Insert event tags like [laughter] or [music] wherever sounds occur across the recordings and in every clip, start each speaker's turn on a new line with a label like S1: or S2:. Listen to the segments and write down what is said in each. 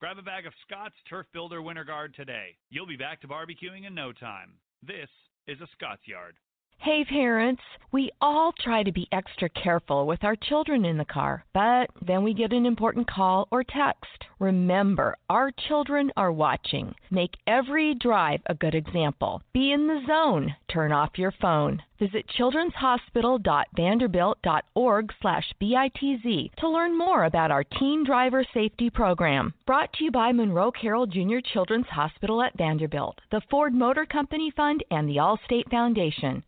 S1: Grab a bag of Scott's Turf Builder Winter Guard today. You'll be back to barbecuing in no time. This is a Scott's Yard.
S2: Hey parents, we all try to be extra careful with our children in the car, but then we get an important call or text. Remember, our children are watching. Make every drive a good example. Be in the zone. Turn off your phone. Visit children'shospital.vanderbilt.org/bitz to learn more about our teen driver safety program. Brought to you by Monroe Carroll Jr. Children's Hospital at Vanderbilt, the Ford Motor Company Fund, and the Allstate Foundation.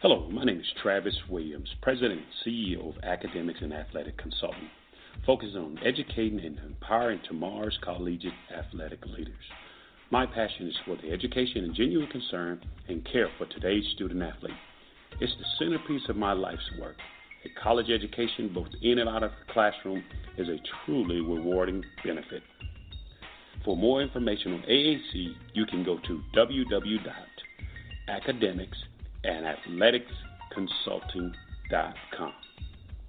S3: Hello, my name is Travis Williams, President and CEO of Academics and Athletic Consulting, focusing on educating and empowering tomorrow's collegiate athletic leaders. My passion is for the education and genuine concern and care for today's student athlete. It's the centerpiece of my life's work. A college education, both in and out of the classroom, is a truly rewarding benefit. For more information on AAC, you can go to www.academics.com and athleticsconsulting.com.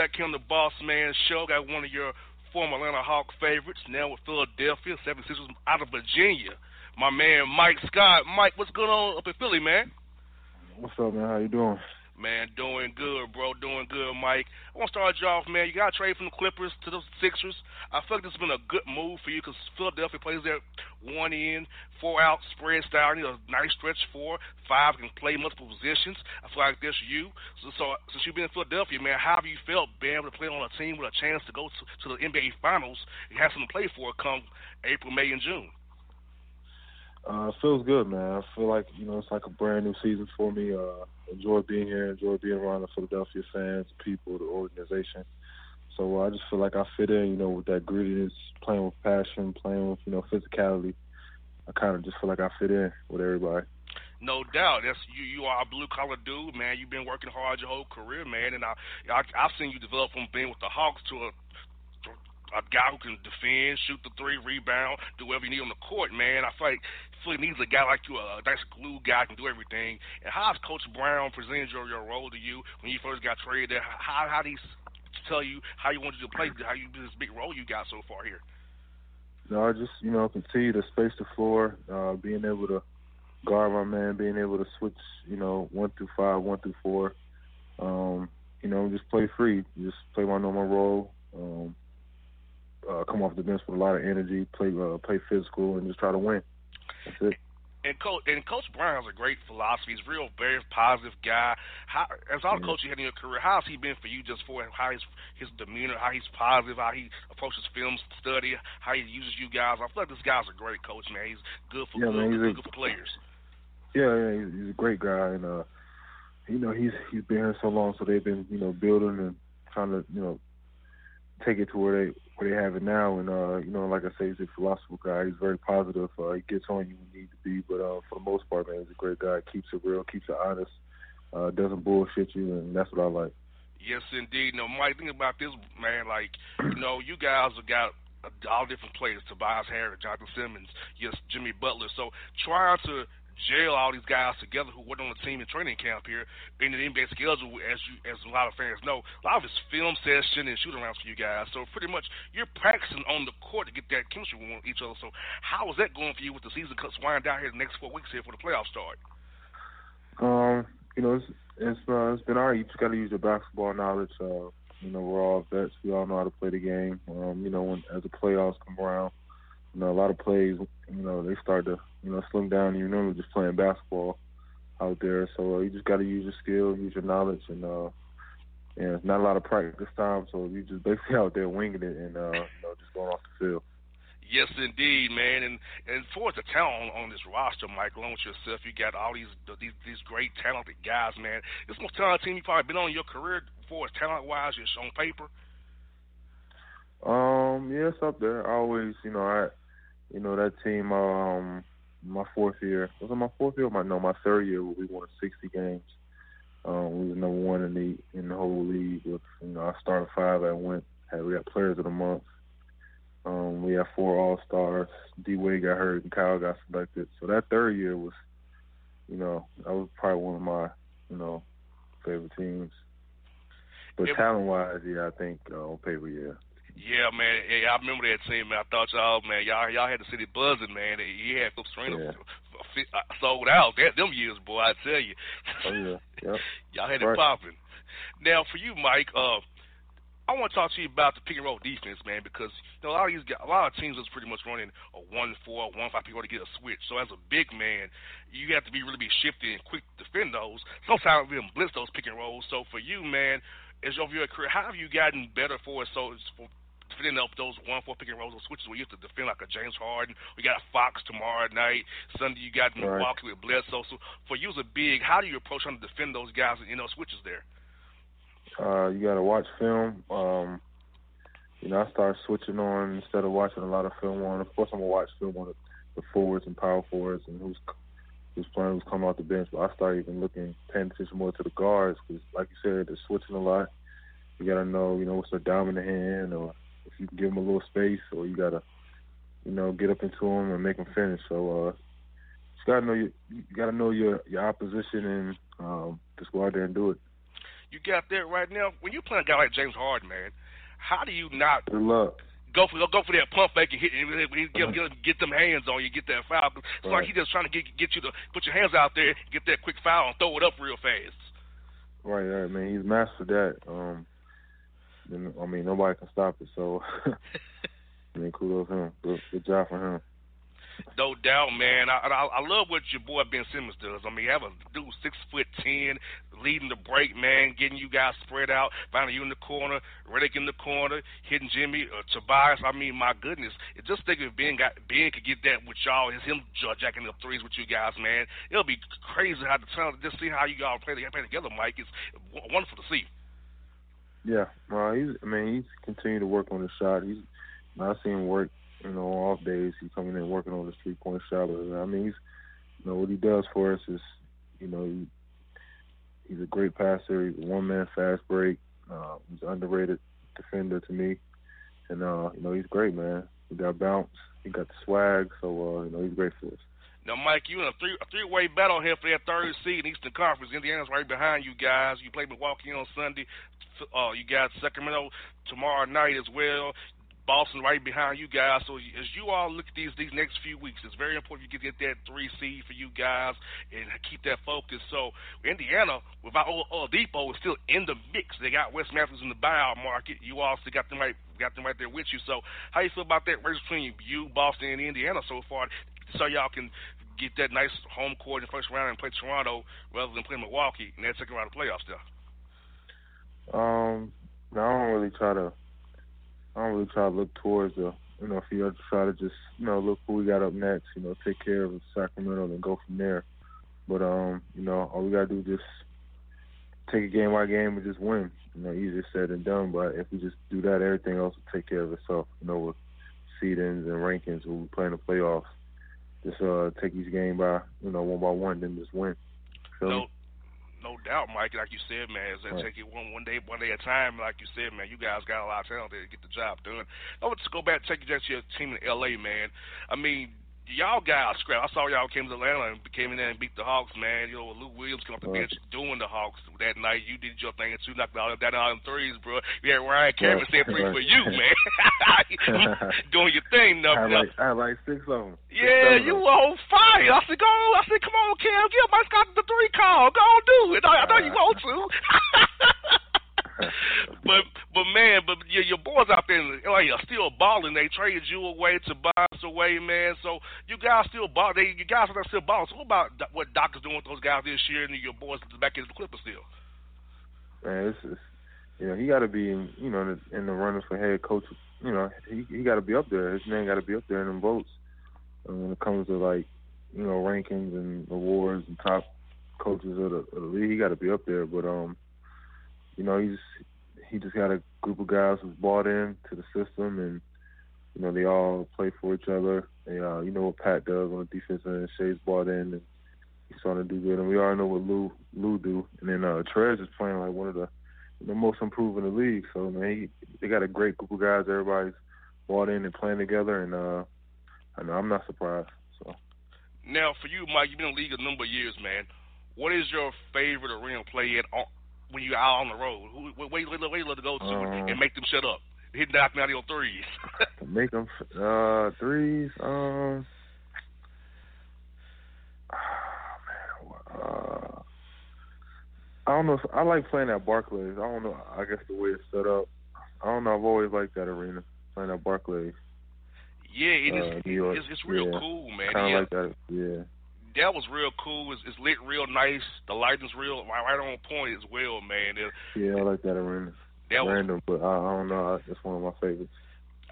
S4: On the Boss Man Show. Got one of your former Atlanta Hawk favorites, now with Philadelphia, 76ers out of Virginia. My man Mike Scott. Mike, what's going on up in Philly, man?
S5: What's up, man? How you doing?
S4: Man, doing good, bro. Doing good, Mike. I want to start you off, man. You got trade from the Clippers to the Sixers. I feel like this has been a good move for you because Philadelphia plays there one in, four out spread style. You know, nice stretch four, five can play multiple positions. I feel like this you. So, so since you've been in Philadelphia, man, how have you felt being able to play on a team with a chance to go to, to the NBA Finals and have something to play for come April, May, and June?
S5: Uh, feels good, man. I feel like you know it's like a brand new season for me. Uh, enjoy being here, enjoy being around the Philadelphia fans, people, the organization. So uh, I just feel like I fit in, you know, with that grittiness, playing with passion, playing with you know physicality. I kind of just feel like I fit in with everybody.
S4: No doubt, that's you. You are a blue collar dude, man. You've been working hard your whole career, man, and I, I I've seen you develop from being with the Hawks to a a guy who can defend, shoot the three, rebound, do whatever you need on the court, man. I feel like Philly needs a guy like you, a nice glue guy who can do everything. And how has Coach Brown presented your, your role to you when you first got traded there? How how did he tell you how you wanted to play, how you this big role you got so far here?
S5: No, I just you know continue to space the floor, uh, being able to guard my man, being able to switch, you know, one through five, one through four. Um, you know, just play free, just play my normal role. Um, uh, come off the bench with a lot of energy, play uh, play physical, and just try to win. That's it.
S4: And coach and Coach Brown has a great philosophy. He's a real, very positive guy. How, as all the coaches you had in your career, how has he been for you? Just for how his his demeanor, how he's positive, how he approaches film study, how he uses you guys. I feel like this guy's a great coach, man. He's good for
S5: yeah,
S4: good,
S5: man,
S4: good,
S5: a,
S4: good for players.
S5: Yeah, yeah, he's, he's a great guy, and uh, you know he's he's been here so long, so they've been you know building and trying to you know take it to where they where they have it now. And uh, you know, like I say, he's a philosophical guy. He's very positive. Uh, he gets on you when you need to be, but uh, for the most part, man, he's a great guy. Keeps it real, keeps it honest, uh, doesn't bullshit you, and that's what I like.
S4: Yes, indeed. No, Mike, think about this, man. Like, you know, you guys have got all different players: Tobias Harris, Jonathan Simmons, yes, Jimmy Butler. So trying to jail all these guys together who went on the team in training camp here in the NBA schedule, as you as a lot of fans know, a lot of it's film session and shoot arounds for you guys. So pretty much you're practicing on the court to get that chemistry with each other. So how is that going for you with the season cuts winding down here the next four weeks here for the playoffs start?
S5: Um, you know, it's it's, uh, it's been alright. You just got to use your basketball knowledge. Uh, you know, we're all vets. We all know how to play the game. Um, you know, when as the playoffs come around, you know, a lot of plays, you know, they start to, you know, slim down. You remember just playing basketball out there. So uh, you just got to use your skill, use your knowledge, and uh, and it's not a lot of practice time. So you just basically [laughs] out there winging it and uh, you know, just going off the field.
S4: Yes, indeed, man. And and for the talent on, on this roster, Mike, along with yourself, you got all these these these great talented guys, man. This most talented team you've probably been on in your career for as talent wise, just on paper.
S5: Um, yeah, it's up there. I always, you know, I you know, that team, um, my fourth year, was it my fourth year? My no, my third year, where we won 60 games. Um, we was number one in the in the whole league. With you know, I started five. I went. Had we got players of the month. Um, we had four All Stars. D Wade got hurt and Kyle got selected. So that third year was, you know, that was probably one of my, you know, favorite teams. But talent wise, yeah, I think uh, on paper, yeah.
S4: Yeah, man. Yeah, I remember that team, man. I thought y'all, man, y'all y'all had the city buzzing, man. He had Philips Arena
S5: yeah.
S4: Uh, sold out. That them years, boy, I tell you.
S5: Oh yeah, yep. [laughs]
S4: y'all had
S5: right.
S4: it popping. Now, for you, Mike, uh, I want to talk to you about the pick and roll defense, man, because you know a lot of these guys, a lot of teams is pretty much running a one four, one five pick to get a switch. So as a big man, you have to be really be shifty and quick to defend those. Sometimes we blitz those pick and rolls. So for you, man, as over your career, how have you gotten better for it? So for defending up those one four pick and rolls or switches where you have to defend like a James Harden. We got a Fox tomorrow night. Sunday you got Milwaukee
S5: right.
S4: with Bledsoe. So for you as a big, how do you approach trying to defend those guys and you know switches there?
S5: Uh, you got to watch film. Um, you know, I started switching on instead of watching a lot of film on. Of course, I'm gonna watch film on the, the forwards and power forwards and who's who's playing, who's coming off the bench. But I started even looking, paying attention more to the guards because, like you said, they're switching a lot. You gotta know, you know, what's their dominant hand or if you can give them a little space, or you gotta, you know, get up into them and make them finish. So, uh, you gotta know your, you gotta know your your opposition and um, just go out there and do it.
S4: You got that right now. When you play a guy like James Harden, man, how do you not
S5: Good luck.
S4: go for go for that pump fake and hit get, get, get them hands on you, get that foul? It's
S5: Right.
S4: like he's just trying to get get you to put your hands out there, get that quick foul, and throw it up real fast.
S5: Right, right, man. He's mastered that. Um, and, I mean, nobody can stop it. So, [laughs] I mean, kudos him. Good, good job for him.
S4: No doubt, man. I, I I love what your boy Ben Simmons does. I mean, have a dude six foot ten, leading the break, man, getting you guys spread out, finding you in the corner, Redick in the corner, hitting Jimmy, uh, Tobias. I mean, my goodness, it just think if Ben got Ben could get that with y'all, it's him jacking up threes with you guys, man. It'll be crazy how the time just see how you all play, play together, Mike. It's wonderful to see.
S5: Yeah, uh, he's. I mean, he's continued to work on his shot. He's. I see him work. You know, off days, he's coming in working on his three point shot. But, I mean, he's. You know what he does for us is, you know, he, he's a great passer. He's a one man fast break. Uh, he's an underrated defender to me, and uh, you know he's great, man. He got bounce. He got the swag. So uh, you know he's great for us.
S4: Now, Mike, you in a three a three way battle here for that third seed in Eastern Conference. Indiana's right behind you guys. You play Milwaukee on Sunday. Uh, you got Sacramento tomorrow night as well. Boston right behind you guys. So as you all look at these these next few weeks, it's very important you get that three seed for you guys and keep that focus. So Indiana, without Oladipo, is still in the mix. They got Wes Matthews in the buyout market. You also got them right got them right there with you. So how you feel about that race between you, Boston, and Indiana so far? So y'all can get that nice home court in the first round and play Toronto rather than play Milwaukee in that second round of playoffs there?
S5: Um, no, I don't really try to. I don't really try to look towards the you know, if you try to just, you know, look who we got up next, you know, take care of Sacramento and go from there. But um, you know, all we gotta do is just take a game by game and just win. You know, easier said than done, but if we just do that, everything else will take care of itself. You know, with seedings and rankings when we play in the playoffs. Just uh take each game by, you know, one by one, then just win.
S4: So no, no doubt, Mike. Like you said, man, it's right. take it one one day, one day at a time. Like you said, man, you guys got a lot of talent there to get the job done. I want to go back and take you back to your team in L.A., man. I mean, y'all guys scrap. I saw y'all came to Atlanta and came in there and beat the Hawks, man. You know, Lou Williams came off the bench doing the Hawks that night. You did your thing and two knocked out that all them threes, bro. You had Ryan Cameron saying three for you, man. [laughs] [laughs] doing your thing, no.
S5: I had like, I had like six of them.
S4: Yeah, you were on fire. I said, go. I said, come on, Cam. Give Mike's got the three call. Go on, do it. I, I know you want to. [laughs] but but man, but your, your boys out there in LA are still balling. They traded you away to us away, man. So you guys still ball. They you guys are still balling. So what about what Doc is doing with those guys this year and your boys back in the Clippers still?
S5: Man, this is you know he got to be in, you know in the, in the running for head coach. You know he he got to be up there. His name got to be up there in them votes. And when it comes to like you know rankings and awards and top coaches of the, of the league, he got to be up there. But um you know, he's he just got a group of guys who's bought in to the system, and you know they all play for each other. And uh, you know what Pat does on the defense end. Shai's bought in, and he's starting to do good. And we already know what Lou Lou do. And then uh, Trez is playing like one of the the most improved in the league. So man, he, they got a great group of guys. Everybody's bought in and playing together, and uh, I know I'm not surprised. So
S4: now for you, Mike, you've been in the league a number of years, man. What is your favorite arena play at when you're out on the road? Who, where, where, where you love to go to um, and make them shut up? Hit knock me out your threes. [laughs]
S5: make them uh, threes. Um, oh, [sighs] man, uh, I don't know. If, I like playing at Barclays. I don't know. I guess the way it's set up. I don't know. I've always liked that arena playing at Barclays.
S4: Yeah, it is. Uh, it's, it's real
S5: yeah.
S4: cool, man.
S5: Kind of
S4: yeah.
S5: like that. Yeah
S4: that was real cool. It's, it's lit real nice. The lighting's real right, right on point as well, man. It,
S5: yeah, I like that arena. That random, was, but I, I don't know. That's one of my favorites.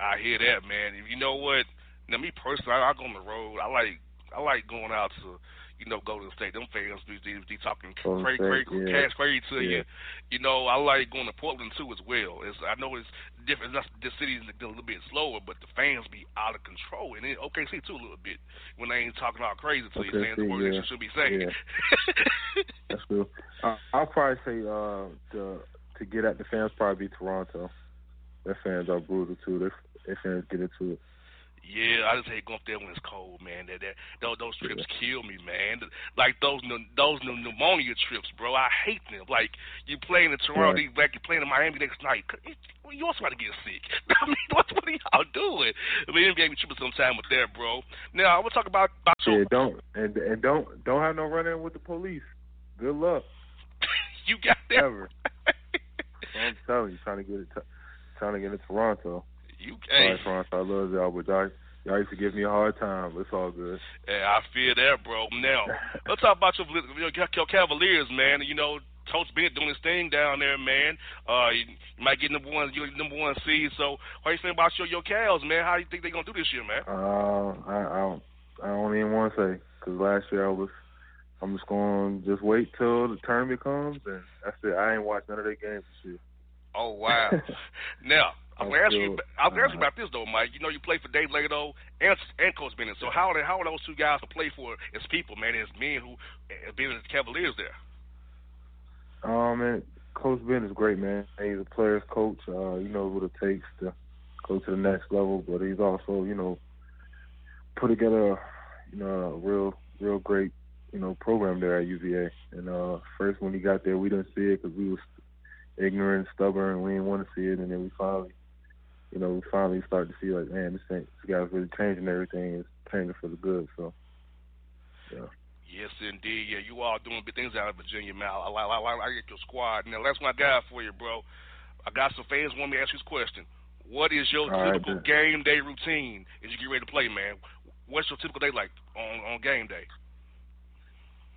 S4: I hear that, man. You know what? Now, me personally, I, I go on the road. I like I like going out to you know, go to the state. Them fans be they, they talking crazy, crazy, yeah. cash crazy to yeah. you. You know, I like going to Portland too as well. It's I know it's different. That's, the city's a little bit slower, but the fans be out of control, and it, OKC too a little bit when they ain't talking all crazy to you, saying the words yeah. you should be saying.
S5: Yeah. [laughs] That's cool. Uh, I'll probably say uh, the to get at the fans probably be Toronto. Their fans are brutal too. Their, their fans get into it.
S4: Yeah, I just hate going up there when it's cold, man. That that those, those trips kill me, man. Like those those pneumonia trips, bro. I hate them. Like you playing in Toronto, right. back you playing in Miami next night. You also got to get sick. [laughs] I mean, [laughs] what what are y'all doing? I mean, NBA be tripping sometime with that, bro. Now I want to talk about about
S5: yeah, don't and and don't don't have no run in with the police. Good luck. [laughs]
S4: you got that.
S5: Ever. I'm [laughs] telling you, trying to get it, t- trying to get to Toronto.
S4: You hey.
S5: Sorry, France, I love y'all, but y'all, y'all used to give me a hard time. It's all good.
S4: Yeah, I feel that, bro. Now, [laughs] let's talk about your, your Cavaliers, man. You know, Coach Bennett doing his thing down there, man. Uh, you might get number one, you number one seed. So, how you think about your your Cavs, man? How do you think they're gonna do this year, man?
S5: Uh, I I don't, I don't even want to say because last year I was. I'm just going to just wait till the tournament comes, and that's it. I ain't watched none of their games this year.
S4: Oh wow! [laughs] now I'm gonna ask you. I'm gonna ask you about this though, Mike. You know, you play for Dave Leitao and and Coach Bennett. So how are they, how are those two guys to play for as people, man, as men who have been in the Cavaliers there?
S5: Um, man, Coach Ben is great, man. He's a player's coach. Uh, you know what it takes to go to the next level, but he's also, you know, put together, you know, a real, real great, you know, program there at UVA. And uh, first when he got there, we didn't see it because we was ignorant, stubborn, and we didn't want to see it. And then we finally you know, we finally started to see like, man, this thing, this guy's really changing everything. It's changing for the good. So, yeah.
S4: Yes, indeed. Yeah, you all doing big things out of Virginia, Mal. I, I, I, I get your squad. Now, that's my guy for you, bro. I got some fans want me to ask you this question. What is your all typical right, game day routine as you get ready to play, man? What's your typical day like on, on game day?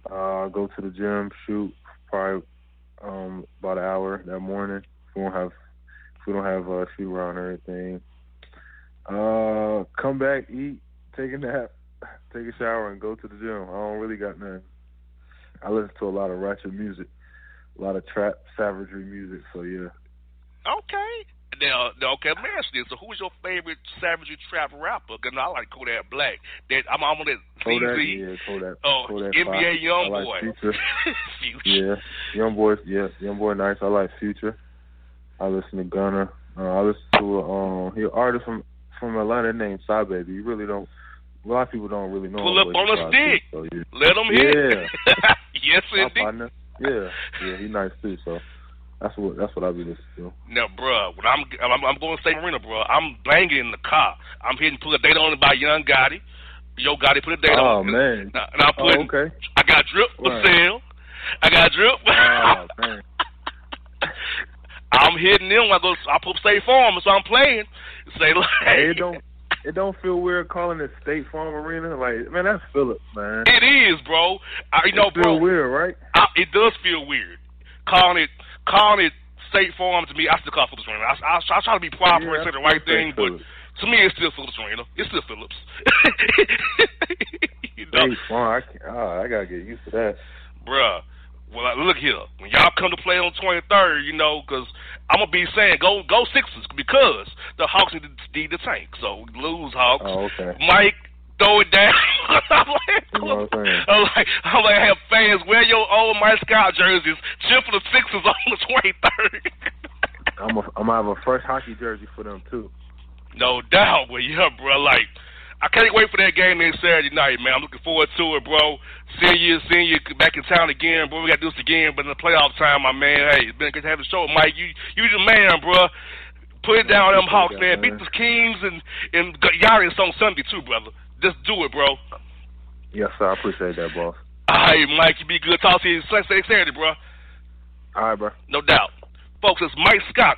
S5: Uh, go to the gym, shoot probably um, about an hour that morning. If we don't have if we don't have a uh, shoot around or anything. Uh, come back, eat, take a nap, take a shower, and go to the gym. I don't really got nothing. I listen to a lot of ratchet music, a lot of trap savagery music. So yeah.
S4: Okay. Now, now, okay, let me ask you this. So, who is your favorite Savagery trap rapper? Because I like Kodak Black. That I'm, I'm on that
S5: Kodak,
S4: CZ.
S5: yeah, Kodak.
S4: Oh,
S5: Kodak
S4: NBA
S5: Five.
S4: Young
S5: I like Future. [laughs]
S4: Future.
S5: Yeah, young boy. Yeah, young boy. Nice. I like Future. I listen to Gunna. Uh, I listen to um, he an artist from from Atlanta named SahBabii. You really don't. A lot of people don't really know.
S4: Pull up on a stick.
S5: to, So, yeah.
S4: Let him hit.
S5: Yeah. [laughs]
S4: yes, indeed.
S5: Yeah, yeah, he nice too. So that's what that's what I be listening to.
S4: Now, bruh, when I'm I'm, I'm going to St. Marina, bro, I'm banging in the car. I'm hitting put a date on it by Young Gotti. Yo Gotti put a date
S5: Oh
S4: on it.
S5: man.
S4: And, I-
S5: Oh okay.
S4: I got drip for
S5: Right.
S4: sale. I got drip.
S5: Oh man. [laughs]
S4: I'm hitting them. I go. I put State Farm, so I'm playing. Say like.
S5: Hey, it don't it don't feel weird calling it State Farm Arena. Like man, that's Philips, man.
S4: It is, bro. I, you know,
S5: it feel
S4: bro.
S5: weird, right?
S4: I, it does feel weird calling it calling it State Farm to me. I still call it Philips Arena. I, I, I try to be proper
S5: Yeah,
S4: and say the right thing, but to me, it's still Philips Arena. It's still Philips. [laughs] you know,
S5: State Farm. I, oh, I gotta get used to that.
S4: bruh. Well, look here. When y'all come to play on 23rd, you know, because I'm gonna be saying go go Sixers because the Hawks need to, need the tank. So lose Hawks.
S5: Oh, okay.
S4: Mike, throw it down. [laughs] I'm like,
S5: You know what I'm saying?
S4: I'm like, I'm like, have fans wear your old Mike Scott jerseys, cheer for the Sixers on the 23rd.
S5: I'm a, I'm gonna have a fresh hockey jersey for them too.
S4: no doubt, but yeah, bro. Like, I can't wait for that game next Saturday night, man. I'm looking forward to it, bro. Seeing you, seeing you back in town again, bro. We got to do this again, but in the playoff time, my man. Hey, it's been good to have the show, Mike. You, you the man, bro. Put it down, them Hawks, man. Beat the Kings and and Giannis on Sunday too, brother. Just do it, bro.
S5: Yes, sir. I appreciate that, boss.
S4: All right, Mike. You be good. Talk to you Saturday, Saturday, bro.
S5: All right, bro.
S4: No doubt, folks. It's Mike Scott.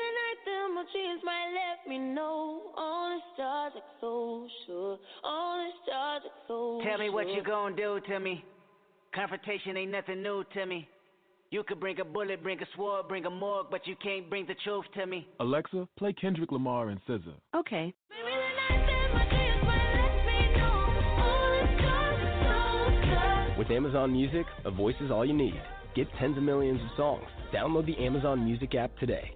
S6: Me know. All the stars are so sure. All the stars are so
S7: Tell me what
S6: sure.
S7: you gonna do to me. Confrontation ain't nothing new to me. You could bring a bullet, bring a sword, bring a morgue, but you can't bring the truth to me.
S8: Alexa, play Kendrick Lamar and SZA.
S9: Okay.
S10: With Amazon Music, a voice is all you need. Get tens of millions of songs. Download the Amazon Music app today.